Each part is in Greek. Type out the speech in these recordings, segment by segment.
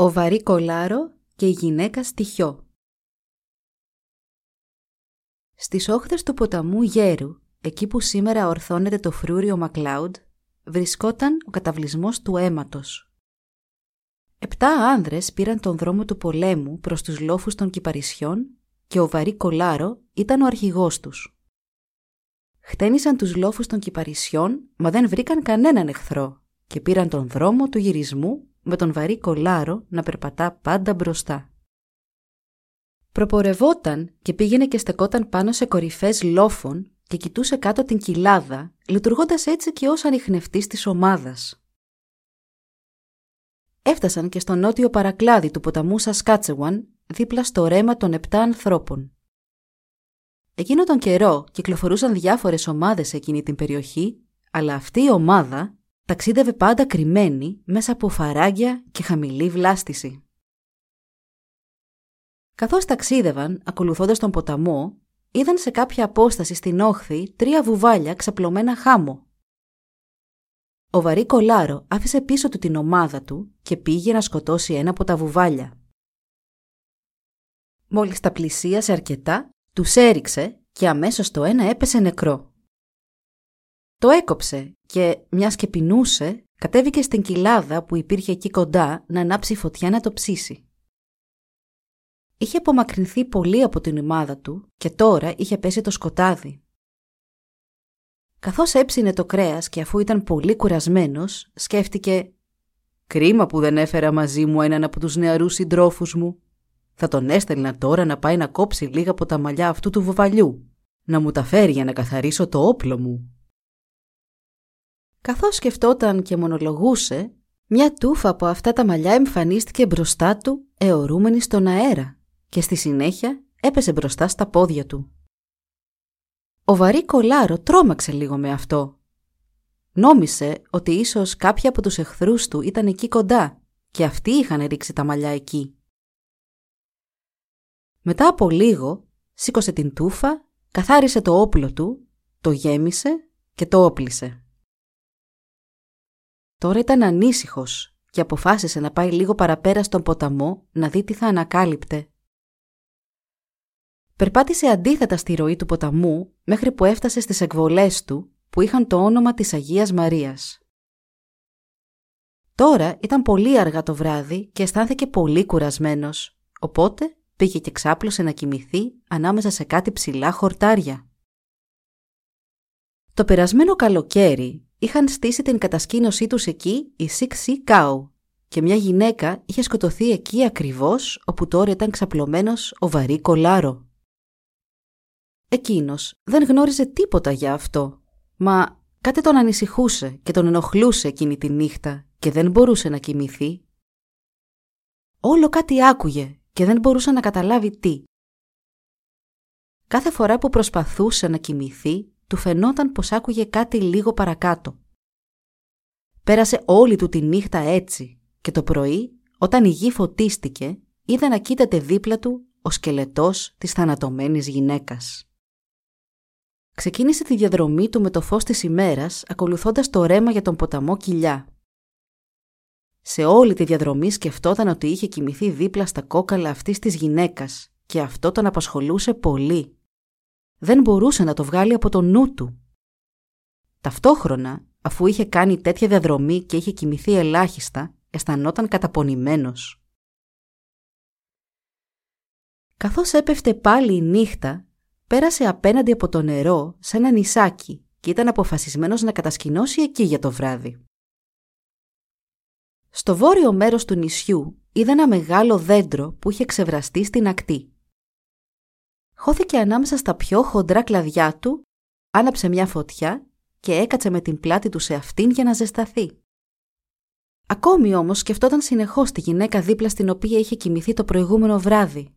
Ο Βαρύ Κολάρο και η γυναίκα στοιχιό Στις όχθες του ποταμού Γέρου, εκεί που σήμερα ορθώνεται το φρούριο Μακλάουντ, βρισκόταν ο καταβλισμός του αίματος. Επτά άνδρες πήραν τον δρόμο του πολέμου προς τους λόφους των κυπαρισιών και ο Βαρύ Κολάρο ήταν ο αρχηγός τους. Χτένισαν τους λόφους των κυπαρισιών, μα δεν βρήκαν κανέναν εχθρό και πήραν τον δρόμο του γυρισμού με τον βαρύ κολάρο να περπατά πάντα μπροστά. Προπορευόταν και πήγαινε και στεκόταν πάνω σε κορυφές λόφων και κοιτούσε κάτω την κοιλάδα, λειτουργώντας έτσι και ως ανιχνευτής της ομάδας. Έφτασαν και στο νότιο παρακλάδι του ποταμού Σασκάτσεουαν, δίπλα στο ρέμα των επτά ανθρώπων. Εκείνο τον καιρό κυκλοφορούσαν διάφορες ομάδες σε εκείνη την περιοχή, αλλά αυτή η ομάδα ταξίδευε πάντα κρυμμένη μέσα από φαράγγια και χαμηλή βλάστηση. Καθώς ταξίδευαν, ακολουθώντας τον ποταμό, είδαν σε κάποια απόσταση στην όχθη τρία βουβάλια ξαπλωμένα χάμω. Ο βαρύ κολάρο άφησε πίσω του την ομάδα του και πήγε να σκοτώσει ένα από τα βουβάλια. Μόλις τα πλησίασε αρκετά, τους έριξε και αμέσως το ένα έπεσε νεκρό. Το έκοψε και, μιας και πεινούσε, κατέβηκε στην κοιλάδα που υπήρχε εκεί κοντά να ανάψει φωτιά να το ψήσει. Είχε απομακρυνθεί πολύ από την ομάδα του και τώρα είχε πέσει το σκοτάδι. Καθώς έψινε το κρέας και αφού ήταν πολύ κουρασμένος, σκέφτηκε «Κρίμα που δεν έφερα μαζί μου έναν από τους νεαρούς συντρόφους μου. Θα τον έστελνα τώρα να πάει να κόψει λίγα από τα μαλλιά αυτού του βουβαλιού, να μου τα φέρει για να καθαρίσω το όπλο μου». Καθώς σκεφτόταν και μονολογούσε, μια τούφα από αυτά τα μαλλιά εμφανίστηκε μπροστά του αιωρούμενη στον αέρα και στη συνέχεια έπεσε μπροστά στα πόδια του. Ο βαρύ κολάρο τρόμαξε λίγο με αυτό. Νόμισε ότι ίσως κάποιοι από τους εχθρούς του ήταν εκεί κοντά και αυτοί είχαν ρίξει τα μαλλιά εκεί. Μετά από λίγο σήκωσε την τούφα, καθάρισε το όπλο του, το γέμισε και το όπλισε. Τώρα ήταν ανήσυχος και αποφάσισε να πάει λίγο παραπέρα στον ποταμό να δει τι θα ανακάλυπτε. Περπάτησε αντίθετα στη ροή του ποταμού μέχρι που έφτασε στις εκβολές του που είχαν το όνομα της Αγίας Μαρίας. Τώρα ήταν πολύ αργά το βράδυ και αισθάνθηκε πολύ κουρασμένος, οπότε πήγε και ξάπλωσε να κοιμηθεί ανάμεσα σε κάτι ψηλά χορτάρια. Το περασμένο καλοκαίρι είχαν στήσει την κατασκήνωσή τους εκεί οι Σίξι Κάου και μια γυναίκα είχε σκοτωθεί εκεί ακριβώς όπου τώρα ήταν ξαπλωμένος ο βαρύ κολάρο. Εκείνος δεν γνώριζε τίποτα για αυτό, μα κάτι τον ανησυχούσε και τον ενοχλούσε εκείνη τη νύχτα και δεν μπορούσε να κοιμηθεί. Όλο κάτι άκουγε και δεν μπορούσε να καταλάβει τι. Κάθε φορά που προσπαθούσε να κοιμηθεί, του φαινόταν πως άκουγε κάτι λίγο παρακάτω. Πέρασε όλη του τη νύχτα έτσι και το πρωί, όταν η γη φωτίστηκε, είδε να κοίταται δίπλα του ο σκελετός της θανατωμένης γυναίκας. Ξεκίνησε τη διαδρομή του με το φως της ημέρας, ακολουθώντας το ρέμα για τον ποταμό κοιλιά. Σε όλη τη διαδρομή σκεφτόταν ότι είχε κοιμηθεί δίπλα στα κόκαλα αυτής της γυναίκας και αυτό τον απασχολούσε πολύ δεν μπορούσε να το βγάλει από το νου του. Ταυτόχρονα, αφού είχε κάνει τέτοια διαδρομή και είχε κοιμηθεί ελάχιστα, αισθανόταν καταπονημένος. Καθώς έπεφτε πάλι η νύχτα, πέρασε απέναντι από το νερό σε ένα νησάκι και ήταν αποφασισμένος να κατασκηνώσει εκεί για το βράδυ. Στο βόρειο μέρος του νησιού είδε ένα μεγάλο δέντρο που είχε ξεβραστεί στην ακτή χώθηκε ανάμεσα στα πιο χοντρά κλαδιά του, άναψε μια φωτιά και έκατσε με την πλάτη του σε αυτήν για να ζεσταθεί. Ακόμη όμως σκεφτόταν συνεχώς τη γυναίκα δίπλα στην οποία είχε κοιμηθεί το προηγούμενο βράδυ.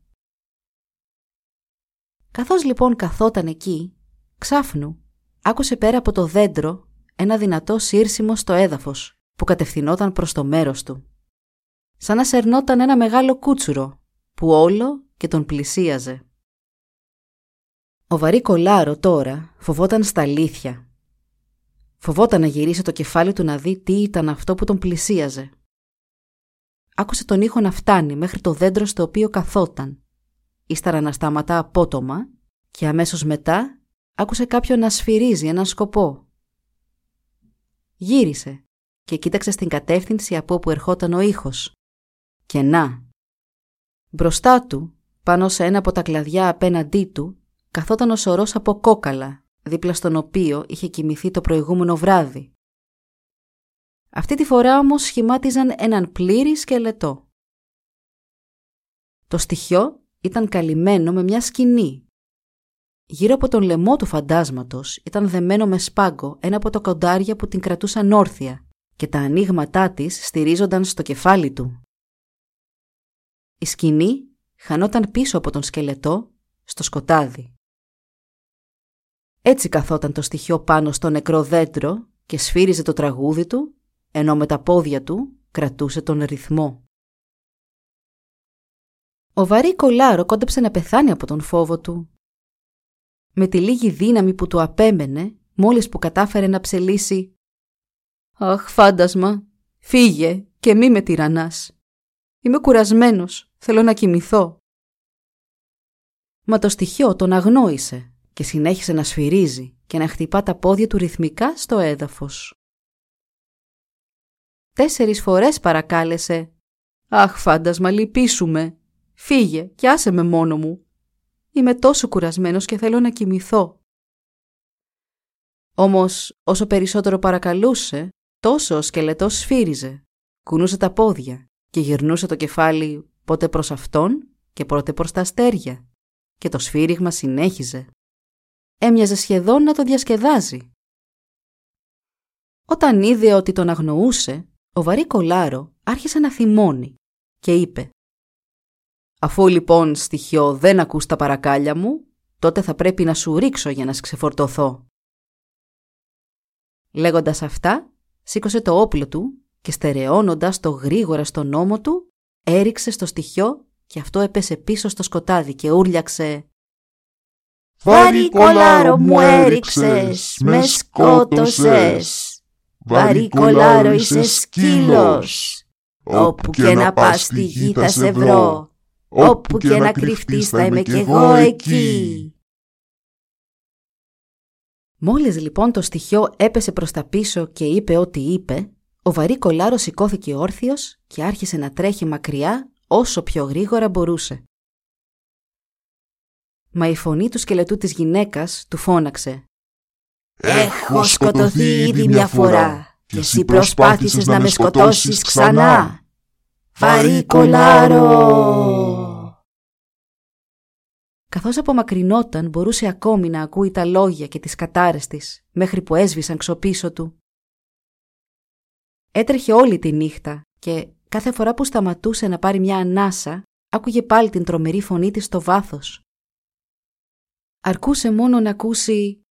Καθώς λοιπόν καθόταν εκεί, ξάφνου, άκουσε πέρα από το δέντρο ένα δυνατό σύρσιμο στο έδαφος που κατευθυνόταν προς το μέρος του. Σαν να σερνόταν ένα μεγάλο κούτσουρο που όλο και τον πλησίαζε. Ο βαρύ κολάρο τώρα φοβόταν στα αλήθεια. Φοβόταν να γυρίσει το κεφάλι του να δει τι ήταν αυτό που τον πλησίαζε. Άκουσε τον ήχο να φτάνει μέχρι το δέντρο στο οποίο καθόταν. Ύστερα να σταματά απότομα και αμέσως μετά άκουσε κάποιον να σφυρίζει έναν σκοπό. Γύρισε και κοίταξε στην κατεύθυνση από όπου ερχόταν ο ήχος. Και να! Μπροστά του, πάνω σε ένα από τα κλαδιά απέναντί του, καθόταν ο σωρός από κόκαλα, δίπλα στον οποίο είχε κοιμηθεί το προηγούμενο βράδυ. Αυτή τη φορά όμως σχημάτιζαν έναν πλήρη σκελετό. Το στοιχείο ήταν καλυμμένο με μια σκηνή. Γύρω από τον λαιμό του φαντάσματος ήταν δεμένο με σπάγκο ένα από τα κοντάρια που την κρατούσαν όρθια και τα ανοίγματά της στηρίζονταν στο κεφάλι του. Η σκηνή χανόταν πίσω από τον σκελετό στο σκοτάδι. Έτσι καθόταν το στοιχείο πάνω στο νεκρό δέντρο και σφύριζε το τραγούδι του, ενώ με τα πόδια του κρατούσε τον ρυθμό. Ο βαρύ κολάρο κόντεψε να πεθάνει από τον φόβο του. Με τη λίγη δύναμη που του απέμενε, μόλις που κατάφερε να ψελίσει «Αχ, φάντασμα, φύγε και μη με τυραννάς. Είμαι κουρασμένος, θέλω να κοιμηθώ». Μα το στοιχείο τον αγνόησε και συνέχισε να σφυρίζει και να χτυπά τα πόδια του ρυθμικά στο έδαφος. Τέσσερις φορές παρακάλεσε «Αχ, φάντασμα, λυπήσουμε. Φύγε και άσε με μόνο μου. Είμαι τόσο κουρασμένος και θέλω να κοιμηθώ». Όμως, όσο περισσότερο παρακαλούσε, τόσο ο σκελετός σφύριζε, κουνούσε τα πόδια και γυρνούσε το κεφάλι πότε προς αυτόν και πότε προς τα αστέρια και το σφύριγμα συνέχιζε. Έμοιαζε σχεδόν να το διασκεδάζει. Όταν είδε ότι τον αγνοούσε, ο βαρύ κολάρο άρχισε να θυμώνει και είπε «Αφού λοιπόν στοιχειό δεν ακούς τα παρακάλια μου, τότε θα πρέπει να σου ρίξω για να ξεφορτωθώ». Λέγοντας αυτά, σήκωσε το όπλο του και στερεώνοντας το γρήγορα στον ώμο του, έριξε στο στοιχείο και αυτό έπεσε πίσω στο σκοτάδι και ούρλιαξε «Βαρύ κολάρο μου έριξες, με σκότωσες, βαρύ κολάρο είσαι σκύλος, όπου και να πας στη γη θα σε βρω, όπου και να κρυφτείς θα είμαι κι εγώ εκεί». Μόλις λοιπόν το στοιχείο έπεσε προς τα πίσω και είπε ό,τι είπε, ο βαρύ κολάρο σηκώθηκε όρθιος και άρχισε να τρέχει μακριά όσο πιο γρήγορα μπορούσε. Μα η φωνή του σκελετού της γυναίκας του φώναξε. «Έχω σκοτωθεί ήδη μια φορά και εσύ προσπάθησες να με σκοτώσεις ξανά. Βαρύ κολάρο!» Καθώς απομακρυνόταν μπορούσε ακόμη να ακούει τα λόγια και τις κατάρες της μέχρι που έσβησαν ξοπίσω του. Έτρεχε όλη τη νύχτα και κάθε φορά που σταματούσε να πάρει μια ανάσα άκουγε πάλι την τρομερή φωνή της στο βάθος. Αρκούσε μόνο να ακούσει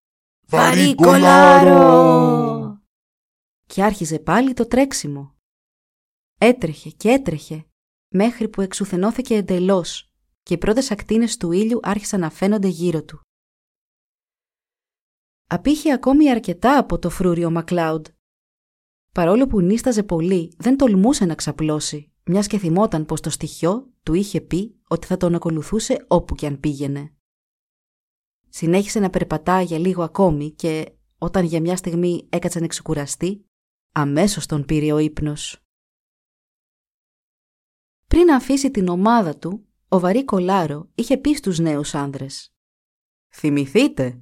«Βαρύ κολάρο!» και άρχιζε πάλι το τρέξιμο. Έτρεχε και έτρεχε μέχρι που εξουθενώθηκε εντελώς και οι πρώτες ακτίνες του ήλιου άρχισαν να φαίνονται γύρω του. Απήχε ακόμη αρκετά από το φρούριο Μακλάουντ. Παρόλο που νίσταζε πολύ, δεν τολμούσε να ξαπλώσει, μιας και θυμόταν πως το στοιχείο του είχε πει ότι θα τον ακολουθούσε όπου και αν πήγαινε. Συνέχισε να περπατά για λίγο ακόμη και όταν για μια στιγμή έκατσε να ξεκουραστεί, αμέσως τον πήρε ο ύπνος. Πριν αφήσει την ομάδα του, ο βαρύ κολάρο είχε πει στους νέους άνδρες. «Θυμηθείτε,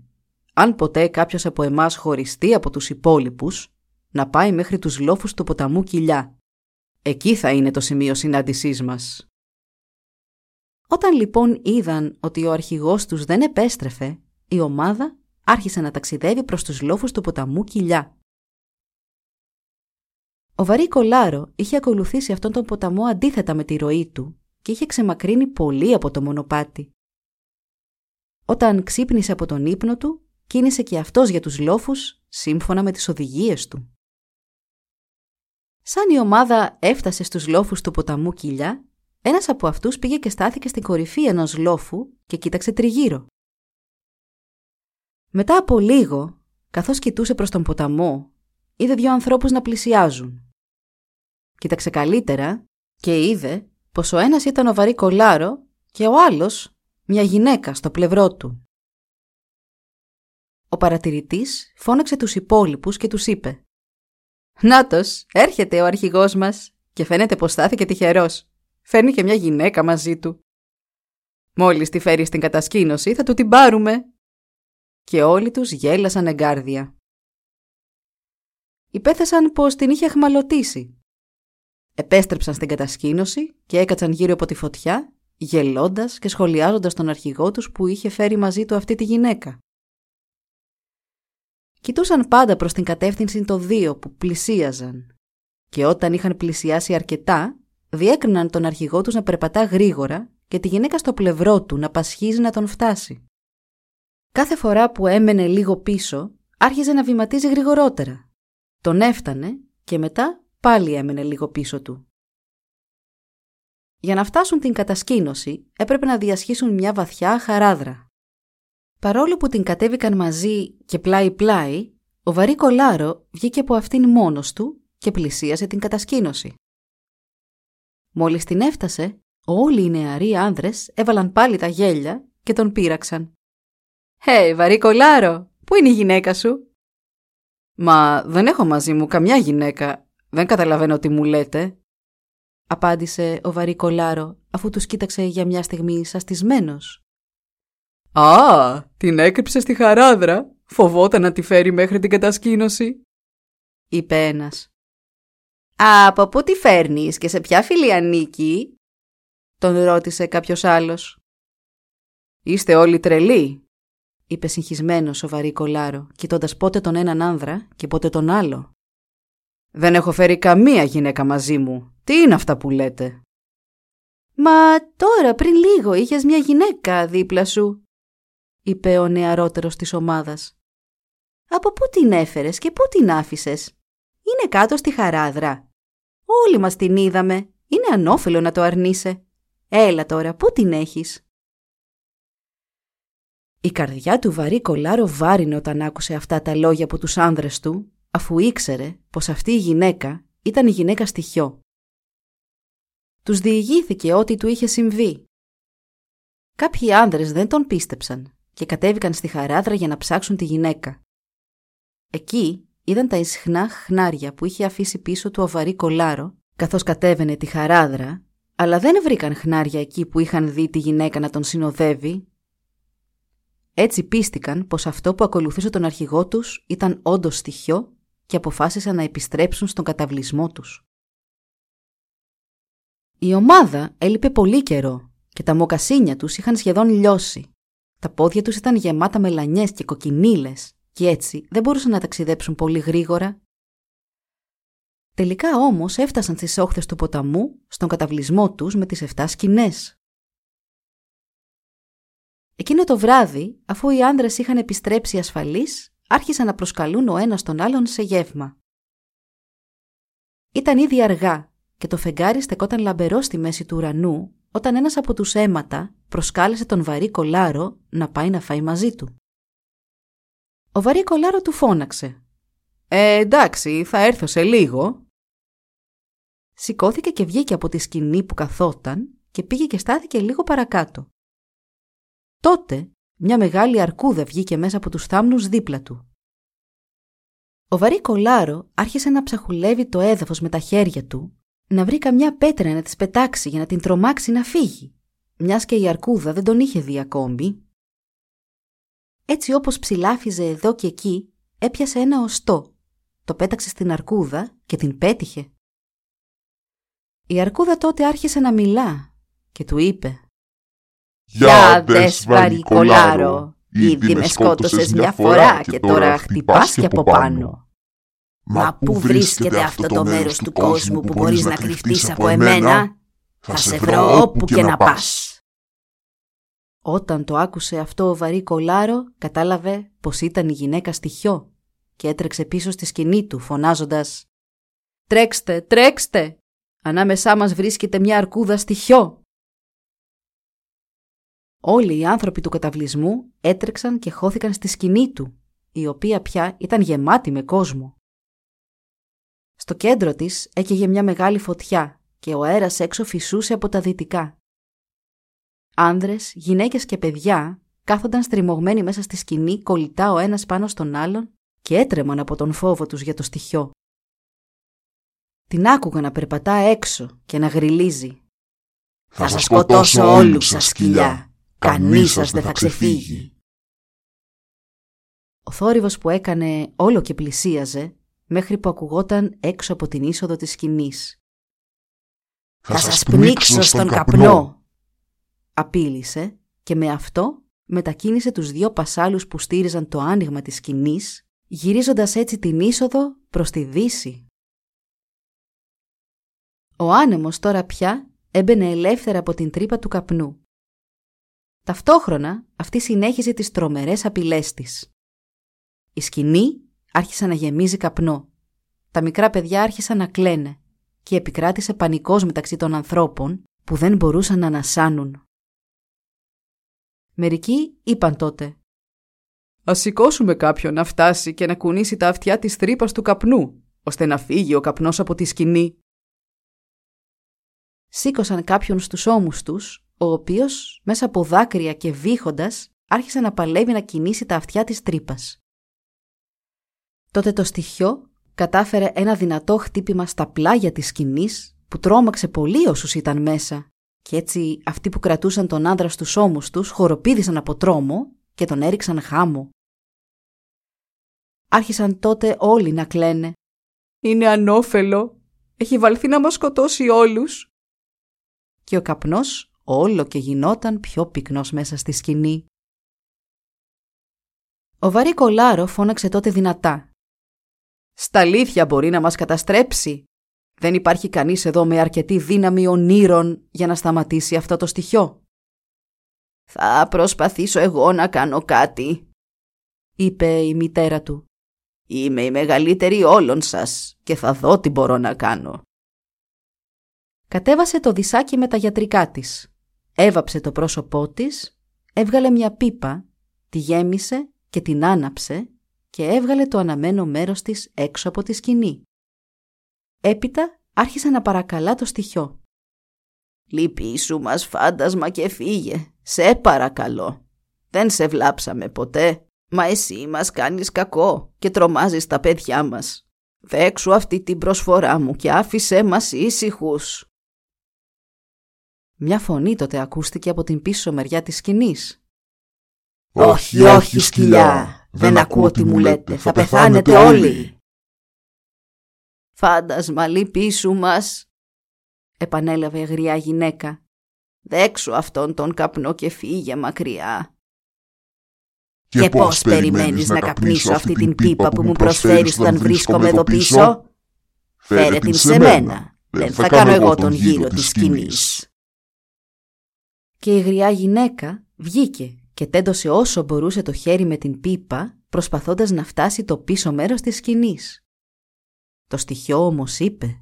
αν ποτέ κάποιος από εμάς χωριστεί από τους υπόλοιπους, να πάει μέχρι τους λόφους του ποταμού Κοιλιά. Εκεί θα είναι το σημείο συνάντησής μας». Όταν λοιπόν είδαν ότι ο αρχηγός τους δεν επέστρεφε, η ομάδα άρχισε να ταξιδεύει προς τους λόφους του ποταμού Κοιλιά. Ο Βαρύ Κολάρο είχε ακολουθήσει αυτόν τον ποταμό αντίθετα με τη ροή του και είχε ξεμακρύνει πολύ από το μονοπάτι. Όταν ξύπνησε από τον ύπνο του, κίνησε και αυτός για τους λόφους σύμφωνα με τις οδηγίες του. Σαν η ομάδα έφτασε στους λόφους του ποταμού Κοιλιά, ένας από αυτούς πήγε και στάθηκε στην κορυφή ενός λόφου και κοίταξε τριγύρω. Μετά από λίγο, καθώς κοιτούσε προς τον ποταμό, είδε δύο ανθρώπους να πλησιάζουν. Κοίταξε καλύτερα και είδε πως ο ένας ήταν ο βαρύ κολάρο και ο άλλος μια γυναίκα στο πλευρό του. Ο παρατηρητής φώναξε τους υπόλοιπους και τους είπε «Νάτος, έρχεται ο αρχηγός μας και φαίνεται πως στάθηκε τυχερός. Φέρνει και μια γυναίκα μαζί του. Μόλις τη φέρει στην κατασκήνωση θα του την πάρουμε». Και όλοι τους γέλασαν εγκάρδια. Υπέθεσαν πως την είχε αχμαλωτήσει. Επέστρεψαν στην κατασκήνωση και έκατσαν γύρω από τη φωτιά, γελώντας και σχολιάζοντας τον αρχηγό τους που είχε φέρει μαζί του αυτή τη γυναίκα. Κοιτούσαν πάντα προς την κατεύθυνση των δύο που πλησίαζαν και όταν είχαν πλησιάσει αρκετά, διέκριναν τον αρχηγό τους να περπατά γρήγορα και τη γυναίκα στο πλευρό του να πασχίζει να τον φτάσει. Κάθε φορά που έμενε λίγο πίσω, άρχιζε να βηματίζει γρηγορότερα. Τον έφτανε και μετά πάλι έμενε λίγο πίσω του. Για να φτάσουν την κατασκήνωση έπρεπε να διασχίσουν μια βαθιά χαράδρα. Παρόλο που την κατέβηκαν μαζί και πλάι-πλάι, ο βαρύ κολάρο βγήκε από αυτήν μόνος του και πλησίασε την κατασκήνωση. Μόλις την έφτασε, όλοι οι νεαροί άνδρες έβαλαν πάλι τα γέλια και τον πείραξαν. «Hey, βαρύ κολάρο, πού είναι η γυναίκα σου» «Μα δεν έχω μαζί μου καμιά γυναίκα, δεν καταλαβαίνω τι μου λέτε», απάντησε ο βαρύ κολάρο αφού τους κοίταξε για μια στιγμή σαστισμένος. «Α, την έκρυψε στη χαράδρα. Φοβόταν να τη φέρει μέχρι την κατασκήνωση», είπε ένας. «Από πού τη φέρνεις και σε ποια φίλη ανήκει» τον ρώτησε κάποιος άλλος. «Είστε όλοι τρελοί», είπε συγχυσμένο σοβαρή κολάρο, κοιτώντας πότε τον έναν άνδρα και πότε τον άλλο. «Δεν έχω φέρει καμία γυναίκα μαζί μου. Τι είναι αυτά που λέτε» «Μα τώρα πριν λίγο είχες μια γυναίκα δίπλα σου», είπε ο νεαρότερος της ομάδας. «Από πού την έφερες και πού την άφησες» «Είναι κάτω στη χαράδρα». «Όλοι μας την είδαμε. Είναι ανώφελο να το αρνείσαι. Έλα τώρα, πού την έχεις» Η καρδιά του βαρύ κολάρο βάρινε όταν άκουσε αυτά τα λόγια από τους άνδρες του, αφού ήξερε πως αυτή η γυναίκα ήταν η γυναίκα στοιχειό. Τους διηγήθηκε ό,τι του είχε συμβεί. Κάποιοι άνδρες δεν τον πίστεψαν και κατέβηκαν στη χαράδρα για να ψάξουν τη γυναίκα. Εκεί είδαν τα ισχνά χνάρια που είχε αφήσει πίσω του ο βαρύ κολάρο, καθώς κατέβαινε τη χαράδρα, αλλά δεν βρήκαν χνάρια εκεί που είχαν δει τη γυναίκα να τον συνοδεύει έτσι πίστηκαν πως αυτό που ακολουθούσε τον αρχηγό τους ήταν όντως στοιχείο και αποφάσισαν να επιστρέψουν στον καταβλισμό τους. Η ομάδα έλειπε πολύ καιρό και τα μοκασίνια τους είχαν σχεδόν λιώσει. Τα πόδια τους ήταν γεμάτα μελανιές και κοκκινίλες και έτσι δεν μπορούσαν να ταξιδέψουν πολύ γρήγορα. Τελικά όμως έφτασαν στις όχθες του ποταμού στον καταβλισμό τους με τις 7 σκηνές. Εκείνο το βράδυ, αφού οι άνδρες είχαν επιστρέψει ασφαλείς, άρχισαν να προσκαλούν ο ένας τον άλλον σε γεύμα. Ήταν ήδη αργά και το φεγγάρι στεκόταν λαμπερό στη μέση του ουρανού όταν ένας από τους αίματα προσκάλεσε τον βαρύ κολάρο να πάει να φάει μαζί του. Ο βαρύ κολάρο του φώναξε. «Ε, εντάξει, θα έρθω σε λίγο». Σηκώθηκε και βγήκε από τη σκηνή που καθόταν και πήγε και στάθηκε λίγο παρακάτω. Τότε μια μεγάλη αρκούδα βγήκε μέσα από τους θάμνους δίπλα του. Ο βαρύ κολάρο άρχισε να ψαχουλεύει το έδαφος με τα χέρια του, να βρει καμιά πέτρα να της πετάξει για να την τρομάξει να φύγει, μιας και η αρκούδα δεν τον είχε δει ακόμη. Έτσι όπως ψηλάφιζε εδώ και εκεί, έπιασε ένα οστό, το πέταξε στην αρκούδα και την πέτυχε. Η αρκούδα τότε άρχισε να μιλά και του είπε Γεια δες βαρικολάρο, ήδη με σκότωσες μια φορά και τώρα χτυπάς και από πάνω. Μα πού βρίσκεται αυτό το μέρος του κόσμου που μπορείς να κρυφτείς από εμένα, θα σε βρω όπου και να πας. Όταν το άκουσε αυτό ο βαρύ κολάρο, κατάλαβε πως ήταν η γυναίκα στοιχιό και έτρεξε πίσω στη σκηνή του φωνάζοντας «Τρέξτε, τρέξτε! Ανάμεσά μας βρίσκεται μια αρκούδα στοιχιό!» Όλοι οι άνθρωποι του καταβλισμού έτρεξαν και χώθηκαν στη σκηνή του, η οποία πια ήταν γεμάτη με κόσμο. Στο κέντρο της έκαιγε μια μεγάλη φωτιά και ο αέρας έξω φυσούσε από τα δυτικά. Άνδρες, γυναίκες και παιδιά κάθονταν στριμωγμένοι μέσα στη σκηνή κολλητά ο ένας πάνω στον άλλον και έτρεμαν από τον φόβο τους για το στοιχείο. Την άκουγα να περπατά έξω και να γριλίζει. «Θα σας σκοτώσω όλους σας σκυλιά, κανείς σας δεν θα ξεφύγει». Ο θόρυβος που έκανε όλο και πλησίαζε μέχρι που ακουγόταν έξω από την είσοδο της σκηνής. «Θα σας πνίξω στον καπνό», απείλησε και με αυτό μετακίνησε τους δύο πασάλους που στήριζαν το άνοιγμα της σκηνής, γυρίζοντας έτσι την είσοδο προς τη δύση. Ο άνεμος τώρα πια έμπαινε ελεύθερα από την τρύπα του καπνού. Ταυτόχρονα αυτή συνέχιζε τις τρομερές απειλές της. Η σκηνή άρχισε να γεμίζει καπνό. Τα μικρά παιδιά άρχισαν να κλαίνε και επικράτησε πανικός μεταξύ των ανθρώπων που δεν μπορούσαν να ανασάνουν. Μερικοί είπαν τότε «Ας σηκώσουμε κάποιον να φτάσει και να κουνήσει τα αυτιά της τρύπας του καπνού, ώστε να φύγει ο καπνός από τη σκηνή». Σήκωσαν κάποιον στους ώμους τους, ο οποίος μέσα από δάκρυα και βήχοντας άρχισε να παλεύει να κινήσει τα αυτιά της τρύπας. Τότε το στοιχείο κατάφερε ένα δυνατό χτύπημα στα πλάγια της σκηνής που τρόμαξε πολύ όσους ήταν μέσα και έτσι αυτοί που κρατούσαν τον άντρα στους ώμους τους χοροπήδησαν από τρόμο και τον έριξαν χάμω. Άρχισαν τότε όλοι να κλαίνε. «Είναι ανώφελο! Έχει βαλθεί να μας σκοτώσει όλους!» Και ο καπνός όλο και γινόταν πιο πυκνός μέσα στη σκηνή. Ο βαρύ κολάρο φώναξε τότε δυνατά. «Στα αλήθεια μπορεί να μας καταστρέψει!» Δεν υπάρχει κανείς εδώ με αρκετή δύναμη ονείρων για να σταματήσει αυτό το στοιχείο. «Θα προσπαθήσω εγώ να κάνω κάτι», είπε η μητέρα του. «Είμαι η μεγαλύτερη όλων σας και θα δω τι μπορώ να κάνω». Κατέβασε το δισάκι με τα γιατρικά της. Έβαψε το πρόσωπό της, έβγαλε μια πίπα, τη γέμισε και την άναψε και έβγαλε το αναμένο μέρος της έξω από τη σκηνή. Έπειτα άρχισε να παρακαλά το στοιχείο. «Λυπήσου μας φάντασμα και φύγε, σε παρακαλώ. Δεν σε βλάψαμε ποτέ, μα εσύ μας κάνεις κακό και τρομάζεις τα παιδιά μας. Δέξου αυτή την προσφορά μου και άφησέ μας ήσυχους». Μια φωνή τότε ακούστηκε από την πίσω μεριά της σκηνής. «Όχι, όχι σκυλιά, δεν ακούω τι μου λέτε, θα πεθάνετε όλοι». «Φάντασμα λυπήσου μας», επανέλαβε η αγριά γυναίκα. «Δέξου αυτόν τον καπνό και φύγε μακριά». «Και, πώς περιμένεις να καπνίσω αυτή την πίπα που μου προσφέρεις όταν βρίσκομαι εδώ πίσω» «Φέρε την σε μένα, δεν θα κάνω εγώ τον γύρο της σκηνής». Και η γριά γυναίκα βγήκε και τέντωσε όσο μπορούσε το χέρι με την πίπα προσπαθώντας να φτάσει το πίσω μέρος της σκηνής. Το στοιχείο όμως είπε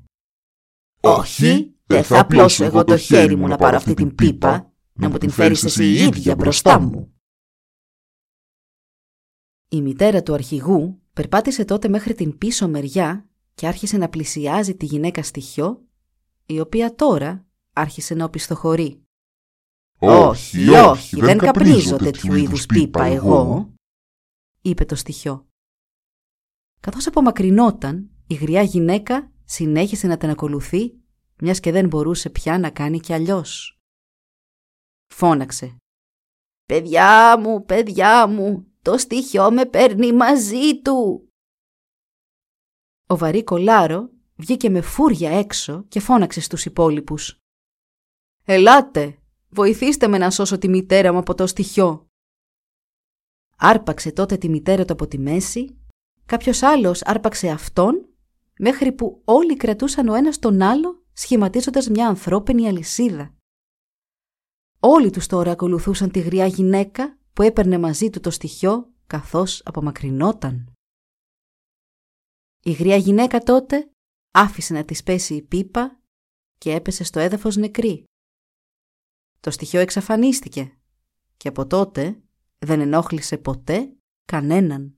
«Όχι, δεν θα απλώσω εγώ το χέρι μου να πάρω αυτή την πίπα, να μου την φέρεις εσύ η ίδια μπροστά μου». Η μητέρα του αρχηγού περπάτησε τότε μέχρι την πίσω μεριά και άρχισε να πλησιάζει τη γυναίκα στοιχείο, η οποία τώρα άρχισε να οπισθοχωρεί. «Όχι, όχι, δεν καπνίζω τέτοιου είδους πίπα εγώ», είπε το στοιχείο. Καθώς απομακρυνόταν, η γριά γυναίκα συνέχισε να την ακολουθεί, μιας και δεν μπορούσε πια να κάνει κι αλλιώς. Φώναξε. «Παιδιά μου, παιδιά μου, το στοιχείο με παίρνει μαζί του!» Ο βαρύ κολάρο βγήκε με φούρια έξω και φώναξε στους υπόλοιπους. «Ελάτε, βοηθήστε με να σώσω τη μητέρα μου από το στοιχείο!» Άρπαξε τότε τη μητέρα του από τη μέση, κάποιος άλλος άρπαξε αυτόν μέχρι που όλοι κρατούσαν ο ένας τον άλλο σχηματίζοντας μια ανθρώπινη αλυσίδα. Όλοι τους τώρα ακολουθούσαν τη γριά γυναίκα που έπαιρνε μαζί του το στοιχείο καθώς απομακρυνόταν. Η γριά γυναίκα τότε άφησε να της πέσει η πίπα και έπεσε στο έδαφος νεκρή. Το στοιχείο εξαφανίστηκε και από τότε δεν ενόχλησε ποτέ κανέναν.